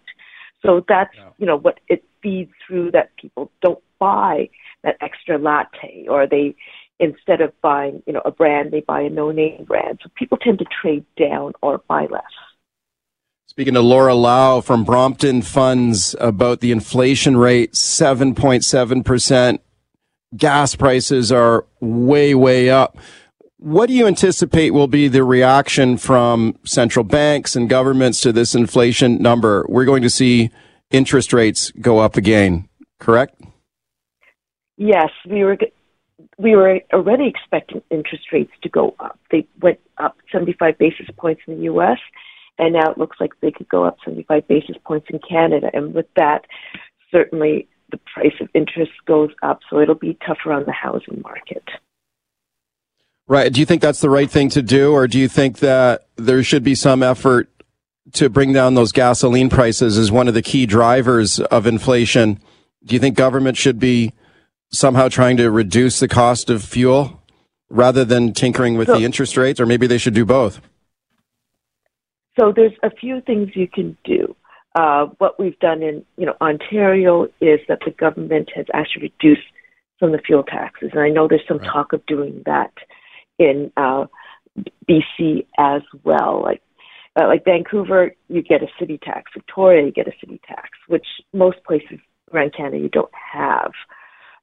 So that's you know what it feeds through that people don't buy that extra latte, or they instead of buying you know a brand, they buy a no-name brand. So people tend to trade down or buy less. Speaking to Laura Lau from Brompton Funds about the inflation rate, 7.7%. Gas prices are way, way up. What do you anticipate will be the reaction from central banks and governments to this inflation number? We're going to see interest rates go up again, correct? Yes, we were we were already expecting interest rates to go up. They went up 75 basis points in the U.S., and now it looks like they could go up 75 basis points in Canada. And with that, certainly the price of interest goes up, so it'll be tougher on the housing market. Right. Do you think that's the right thing to do, or do you think that there should be some effort to bring down those gasoline prices as one of the key drivers of inflation? Do you think government should be somehow trying to reduce the cost of fuel rather than tinkering with so, the interest rates, or maybe they should do both? So there's a few things you can do. Uh, what we've done in you know Ontario is that the government has actually reduced some of the fuel taxes, and I know there's some right. talk of doing that in uh, BC as well. Like uh, like Vancouver, you get a city tax. Victoria, you get a city tax, which most places around Canada you don't have.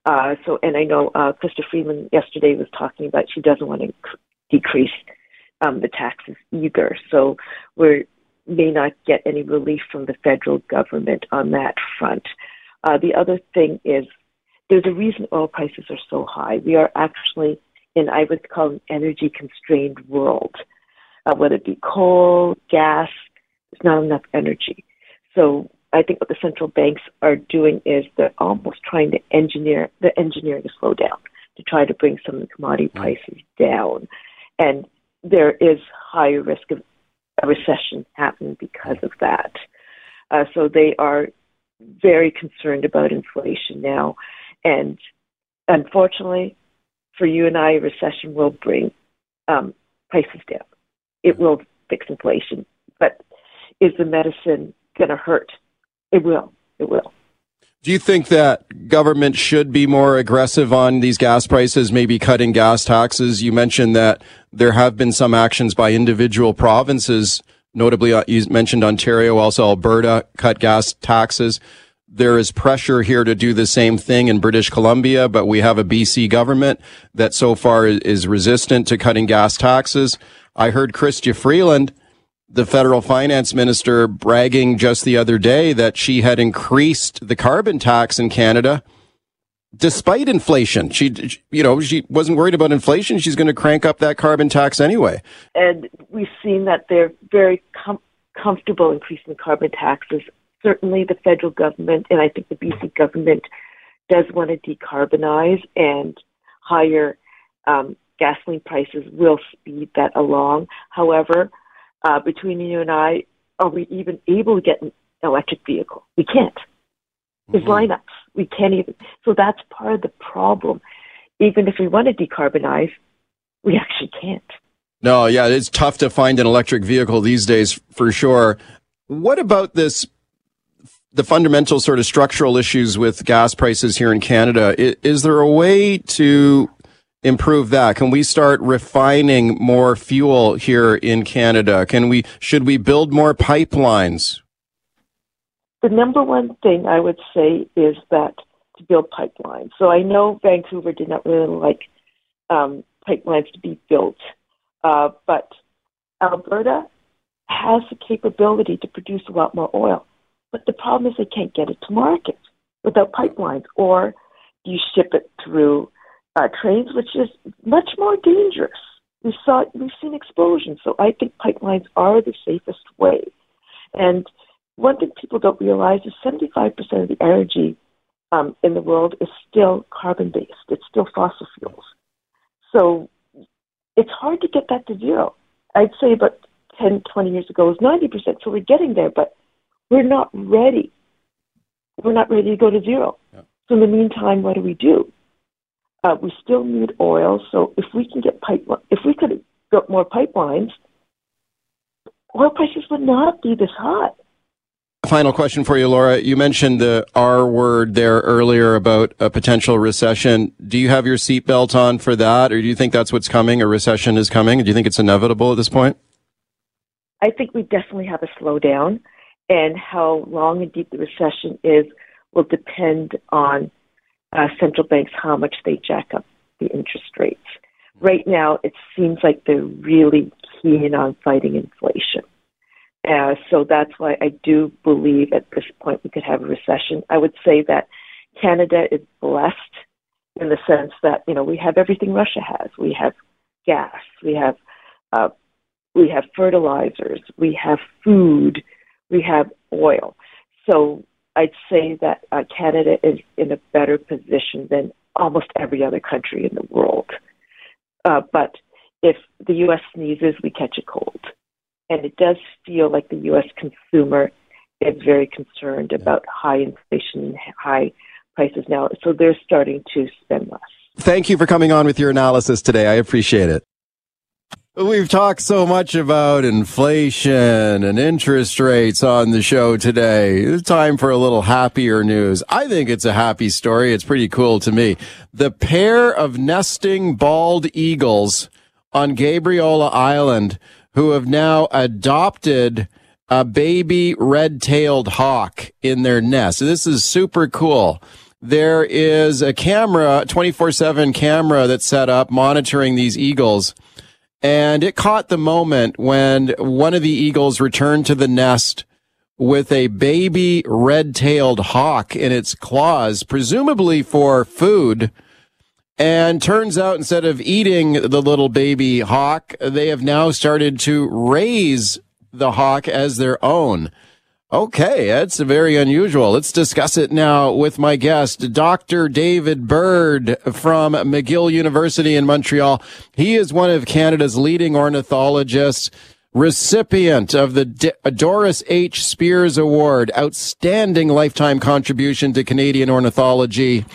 Uh, so, and I know uh, Chrystia Freeland yesterday was talking about she doesn't want to decrease um, the taxes either. So we may not get any relief from the federal government on that front. Uh, the other thing is there's a reason oil prices are so high. We are actually in, I would call an energy constrained world, uh, whether it be coal, gas, there's not enough energy. So I think what the central banks are doing is they're almost trying to engineer, they're engineering a slowdown to try to bring some of the commodity mm. prices down. And there is higher risk of a recession happening because of that. Uh, so they are very concerned about inflation now. And unfortunately, for you and I, recession will bring um, prices down. It will fix inflation. But is the medicine going to hurt? It will. It will. Do you think that government should be more aggressive on these gas prices, maybe cutting gas taxes? You mentioned that there have been some actions by individual provinces, notably uh, you mentioned Ontario, also Alberta cut gas taxes. There is pressure here to do the same thing in British Columbia, but we have a BC government that so far is resistant to cutting gas taxes. I heard Chrystia Freeland the federal finance minister bragging just the other day that she had increased the carbon tax in Canada despite inflation. She, you know, she wasn't worried about inflation. She's going to crank up that carbon tax anyway. And we've seen that they're very com- comfortable increasing carbon taxes. Certainly the federal government and I think the BC government does want to decarbonize and higher um, gasoline prices will speed that along. However, uh, between you and I, are we even able to get an electric vehicle? We can't. There's mm-hmm. lineups. We can't even. So that's part of the problem. Even if we want to decarbonize, we actually can't. No, yeah, it's tough to find an electric vehicle these days for sure. What about this? The fundamental sort of structural issues with gas prices here in Canada. Is, is there a way to improve that? Can we start refining more fuel here in Canada? Can we, should we build more pipelines? The number one thing I would say is that to build pipelines. So I know Vancouver did not really like um, pipelines to be built, uh, but Alberta has the capability to produce a lot more oil. But the problem is they can't get it to market without pipelines, or you ship it through uh, trains, which is much more dangerous. We saw we've seen explosions, so I think pipelines are the safest way. And one thing people don't realize is 75% of the energy um, in the world is still carbon based. It's still fossil fuels. So it's hard to get that to zero. I'd say about 10, 20 years ago it was 90%. So we're getting there, but we're not ready. We're not ready to go to zero. Yeah. So in the meantime, what do we do? Uh, we still need oil, so if we can get pipe, if we could get more pipelines, oil prices would not be this high. Final question for you, Laura. You mentioned the R word there earlier about a potential recession. Do you have your seatbelt on for that, or do you think that's what's coming? A recession is coming? Do you think it's inevitable at this point? I think we definitely have a slowdown, and how long and deep the recession is will depend on uh, central banks how much they jack up the interest rates. Right now, it seems like they're really keen on fighting inflation. Uh, so that's why I do believe at this point we could have a recession. I would say that Canada is blessed in the sense that you know we have everything Russia has. We have gas. We have uh, we have fertilizers. We have food. We have oil. So I'd say that uh, Canada is in a better position than almost every other country in the world. Uh, but if the U.S. sneezes, we catch a cold. And it does feel like the U.S. consumer is very concerned about high inflation and high prices now. So they're starting to spend less. Thank you for coming on with your analysis today. I appreciate it. We've talked so much about inflation and interest rates on the show today. It's time for a little happier news. I think it's a happy story. It's pretty cool to me. The pair of nesting bald eagles on Gabriola Island who have now adopted a baby red-tailed hawk in their nest. This is super cool. There is a camera, 24-7 camera that's set up monitoring these eagles and it caught the moment when one of the eagles returned to the nest with a baby red-tailed hawk in its claws, presumably for food. And turns out instead of eating the little baby hawk, they have now started to raise the hawk as their own. Okay, that's very unusual. Let's discuss it now with my guest, Dr. David Bird from McGill University in Montreal. He is one of Canada's leading ornithologists, recipient of the Doris H. Speirs Award, outstanding lifetime contribution to Canadian ornithology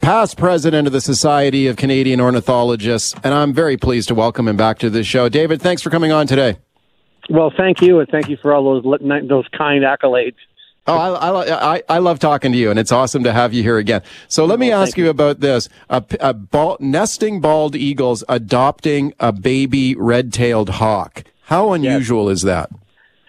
past president of the Society of Canadian Ornithologists, and I'm very pleased to welcome him back to the show. David, thanks for coming on today. Well, thank you, and thank you for all those those kind accolades. Oh, I, I, I, love talking to you, and it's awesome to have you here again. So let me ask you, you, about this: a, a bald, nesting bald eagles adopting a baby red-tailed hawk. How unusual yes. is that?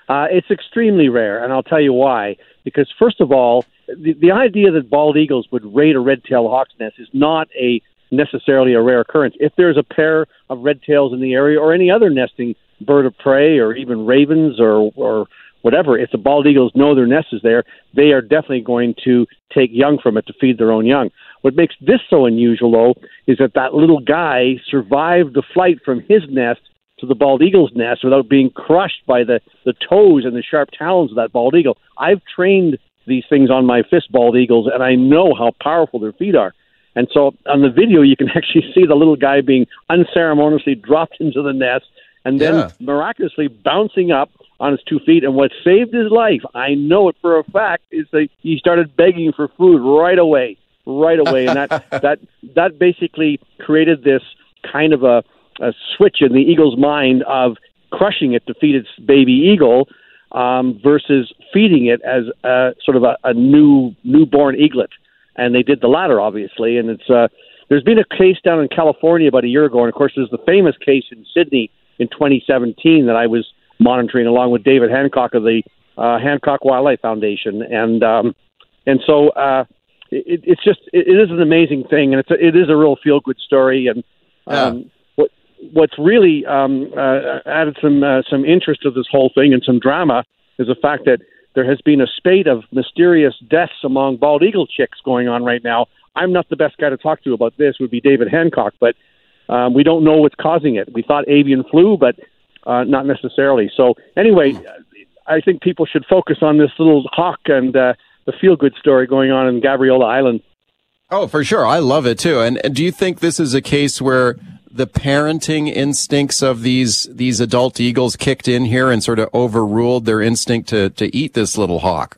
Uh, it's extremely rare, and I'll tell you why. Because first of all, the, the idea that bald eagles would raid a red-tailed hawk's nest is not a necessarily a rare occurrence. If there's a pair of red tails in the area or any other nesting bird of prey or even ravens or or whatever, if the bald eagles know their nest is there, they are definitely going to take young from it to feed their own young. What makes this so unusual, though, is that that little guy survived the flight from his nest to the bald eagle's nest without being crushed by the, the toes and the sharp talons of that bald eagle. I've trained these things on my fist bald eagles, and I know how powerful their feet are. And so on the video, you can [LAUGHS] actually see the little guy being unceremoniously dropped into the nest and then yeah. miraculously bouncing up on his two feet. And what saved his life, I know it for a fact, is that he started begging for food right away, right away, and that [LAUGHS] that that basically created this kind of a, a switch in the eagle's mind of crushing it to feed its baby eagle um, versus feeding it as a, sort of a, a new newborn eaglet. And they did the latter, obviously. And it's uh, there's been a case down in California about a year ago, and of course, there's the famous case in Sidney in 2017 that I was monitoring along with David Hancock of the uh, Hancock Wildlife Foundation, and um, and so uh, it, it's just it, it is an amazing thing, and it's a, it is a real feel good story, and um, yeah. what what's really um, uh, added some uh, some interest to this whole thing and some drama is the fact that there has been a spate of mysterious deaths among bald eagle chicks going on right now. I'm not the best guy to talk to about this. Would be David Hancock, but um, we don't know what's causing it. We thought avian flu, but uh, not necessarily. So anyway, I think people should focus on this little hawk and uh, the feel good story going on in Gabriola Island. Oh, for sure. I love it too. And, and do you think this is a case where the parenting instincts of these these adult eagles kicked in here and sort of overruled their instinct to to eat this little hawk?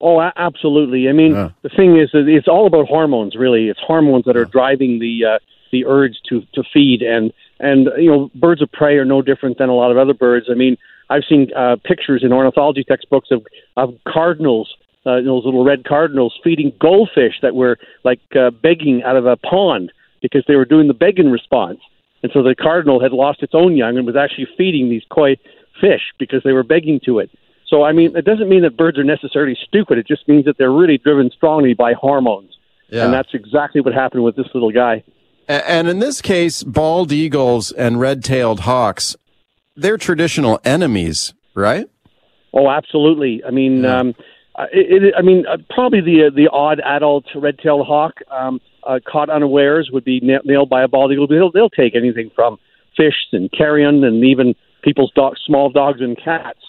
Oh, absolutely. I mean, yeah. the thing is, it's all about hormones. Really, it's hormones that are driving the uh, the urge to to feed and and you know birds of prey are no different than a lot of other birds. I mean, I've seen uh, pictures in ornithology textbooks of of cardinals, uh, those little red cardinals feeding goldfish that were like uh, begging out of a pond because they were doing the begging response. And so the cardinal had lost its own young and was actually feeding these koi fish because they were begging to it. So I mean, it doesn't mean that birds are necessarily stupid. It just means that they're really driven strongly by hormones. Yeah. And that's exactly what happened with this little guy. And in this case, bald eagles and red-tailed hawks, they're traditional enemies, right? Oh, absolutely. I mean, yeah. um, it, it, I mean, uh, probably the uh, the odd adult red-tailed hawk um, uh, caught unawares would be nailed by a bald eagle. They'll, they'll take anything from fish and carrion and even people's dogs, small dogs and cats.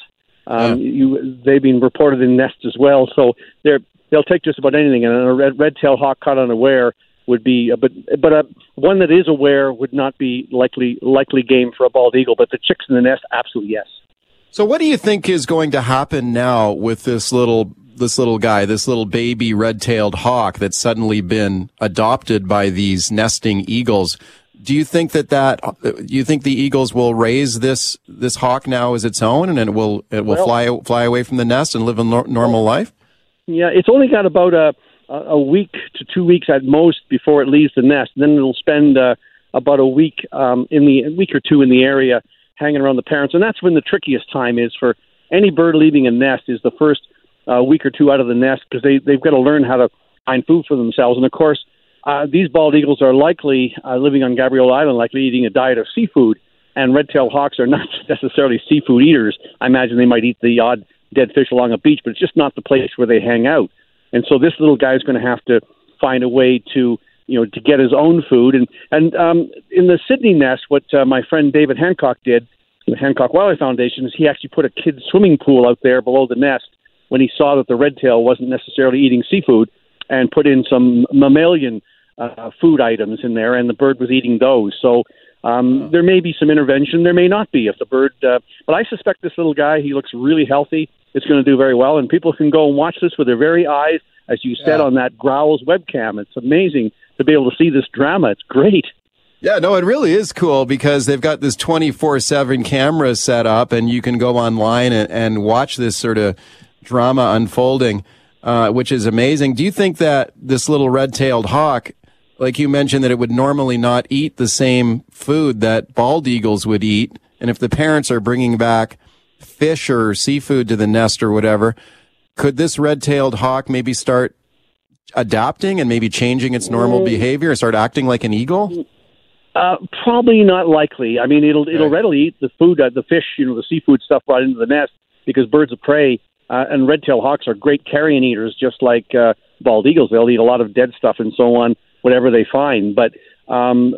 Um, yeah. you, they've been reported in nests as well, so they're they'll take just about anything. And a red red-tailed hawk caught unaware would be, uh, but but uh, one that is aware would not be likely likely game for a bald eagle. But the chicks in the nest, absolutely yes. So, what do you think is going to happen now with this little this little guy, this little baby red-tailed hawk that's suddenly been adopted by these nesting eagles? Do you think that that uh, do you think the eagles will raise this this hawk now as its own, and it will it will well, fly fly away from the nest and live a nor- normal life? Yeah, it's only got about a a week to two weeks at most before it leaves the nest. And then it'll spend uh, about a week um, in the week or two in the area hanging around the parents, and that's when the trickiest time is for any bird leaving a nest. Is the first uh, week or two out of the nest because they they've got to learn how to find food for themselves. And of course, uh, these bald eagles are likely uh, living on Gabriola Island, likely eating a diet of seafood. and red-tailed hawks are [LAUGHS] not necessarily seafood eaters. I imagine they might eat the odd dead fish along a beach, but it's just not the place where they hang out. And so this little guy is going to have to find a way to you know to get his own food. And and um, in the Sidney nest, what uh, my friend David Hancock did, the Hancock Wildlife Foundation, is he actually put a kid's swimming pool out there below the nest when he saw that the red tail wasn't necessarily eating seafood, and put in some mammalian uh, food items in there, and the bird was eating those. So um, there may be some intervention, there may not be if the bird. Uh, but I suspect this little guy, he looks really healthy. It's going to do very well, and people can go and watch this with their very eyes, as you said Yeah. on that GROWLS webcam. It's amazing to be able to see this drama. It's great. Yeah, no, it really is cool because they've got this 24 7 camera set up and you can go online and, and watch this sort of drama unfolding, uh, which is amazing. Do you think that this little red tailed hawk, like you mentioned, that it would normally not eat the same food that bald eagles would eat? And if the parents are bringing back fish or seafood to the nest or whatever, could this red tailed hawk maybe start adapting and maybe changing its normal Mm. behavior and start acting like an eagle? Uh, probably not likely. I mean, it'll it'll readily eat the food, uh, the fish, you know, the seafood stuff brought into the nest because birds of prey uh, and red-tailed hawks are great carrion eaters, just like uh, bald eagles. They'll eat a lot of dead stuff and so on, whatever they find. But um,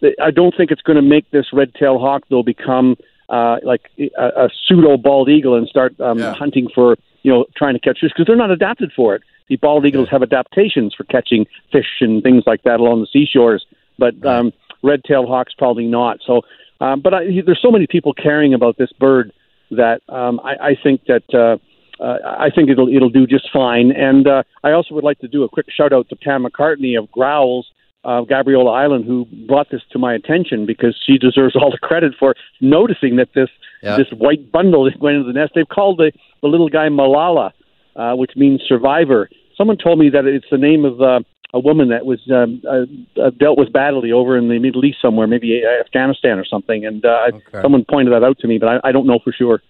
the, I don't think it's going to make this red-tailed hawk though become uh, like a, a pseudo bald eagle and start um, hunting for you know trying to catch fish because they're not adapted for it. The bald eagles have adaptations for catching fish and things like that along the seashores, but um, red-tailed hawks probably not. So, um, but I, there's so many people caring about this bird that um, I, I think that uh, uh, I think it'll it'll do just fine. And uh, I also would like to do a quick shout out to Pam McCartney of GROWLS. Uh, Gabriola Island, who brought this to my attention because she deserves all the credit for noticing that this Yeah. this white bundle that went into the nest. They've called the, the little guy Malala, uh, which means survivor. Someone told me that it's the name of uh, a woman that was um, uh, uh, dealt with badly over in the Middle East somewhere, maybe Afghanistan or something. And uh, someone pointed that out to me, but I, I don't know for sure.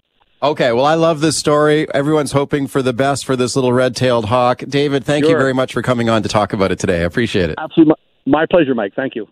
Okay, well, I love this story. Everyone's hoping for the best for this little red-tailed hawk. David, thank you very much for coming on to talk about it today. I appreciate it. Absolutely, my pleasure, Mike. Thank you.